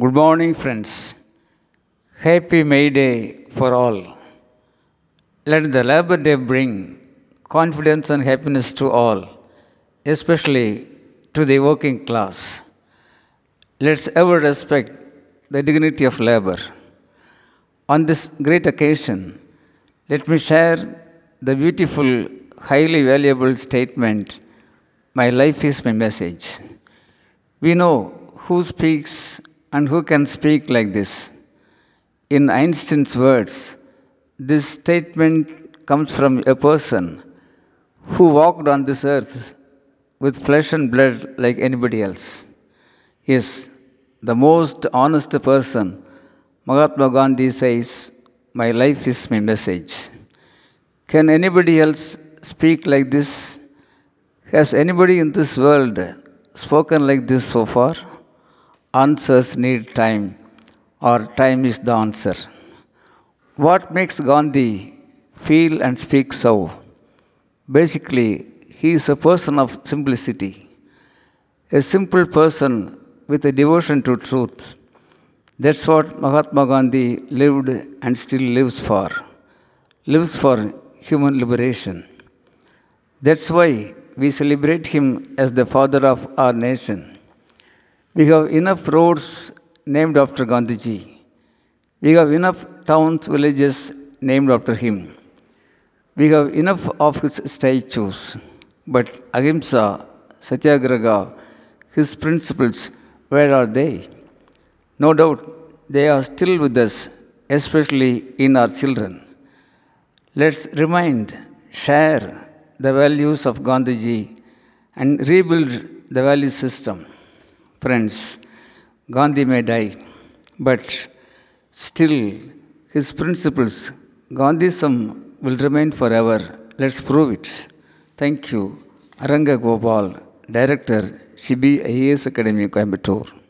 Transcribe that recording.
Good morning, friends. Happy May Day for all. Let the Labor Day bring confidence and happiness to all, especially to the working class. Let's ever respect the dignity of labor. On this great occasion, let me share the beautiful, highly valuable statement My life is my message. We know who speaks and who can speak like this. In Einstein's words, this statement comes from a person who walked on this earth with flesh and blood like anybody else. Yes, the most honest person, Mahatma Gandhi says, My life is my message. Can anybody else speak like this? Has anybody in this world spoken like this so far? Answers need time, or time is the answer. What makes Gandhi feel and speak so? Basically, he is a person of simplicity, a simple person with a devotion to truth. That's what Mahatma Gandhi lived and still lives for, lives for human liberation. That's why we celebrate him as the father of our nation. We have enough roads named after Gandhiji. We have enough towns, villages named after him. We have enough of his statues. But Ahimsa, Satyagraha, his principles, where are they? No doubt they are still with us, especially in our children. Let's remind, share the values of Gandhiji and rebuild the value system. Friends, Gandhi may die, but still his principles, Gandhism, will remain forever. Let's prove it. Thank you. Aranga Gopal, Director, CB IAS Academy, Coimbatore.